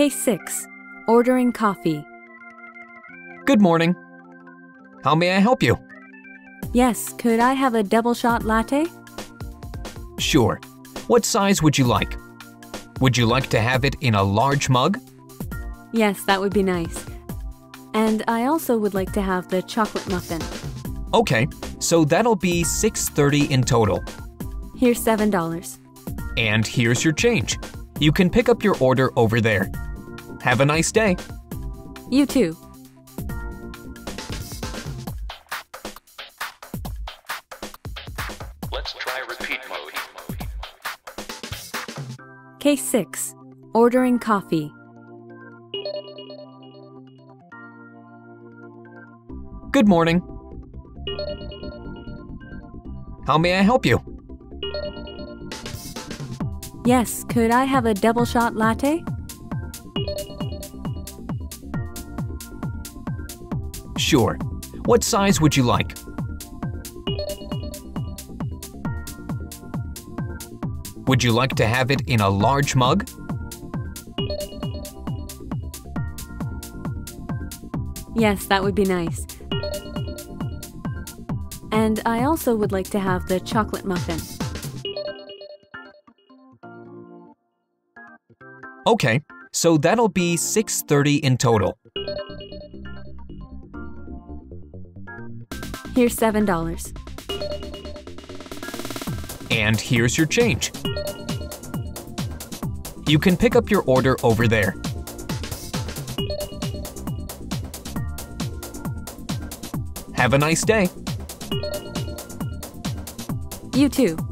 Case 6 Ordering Coffee. Good morning. How may I help you? Yes, could I have a double shot latte? Sure. What size would you like? Would you like to have it in a large mug? Yes, that would be nice. And I also would like to have the chocolate muffin. Okay, so that'll be 6.30 in total. Here's $7. And here's your change. You can pick up your order over there. Have a nice day. You too. Let's try repeat mode. Case 6 Ordering Coffee. Good morning. How may I help you? Yes, could I have a double shot latte? Sure. What size would you like? Would you like to have it in a large mug? Yes, that would be nice. And I also would like to have the chocolate muffin. Okay, so that'll be 6.30 in total. Here's $7. And here's your change. You can pick up your order over there. Have a nice day. You too.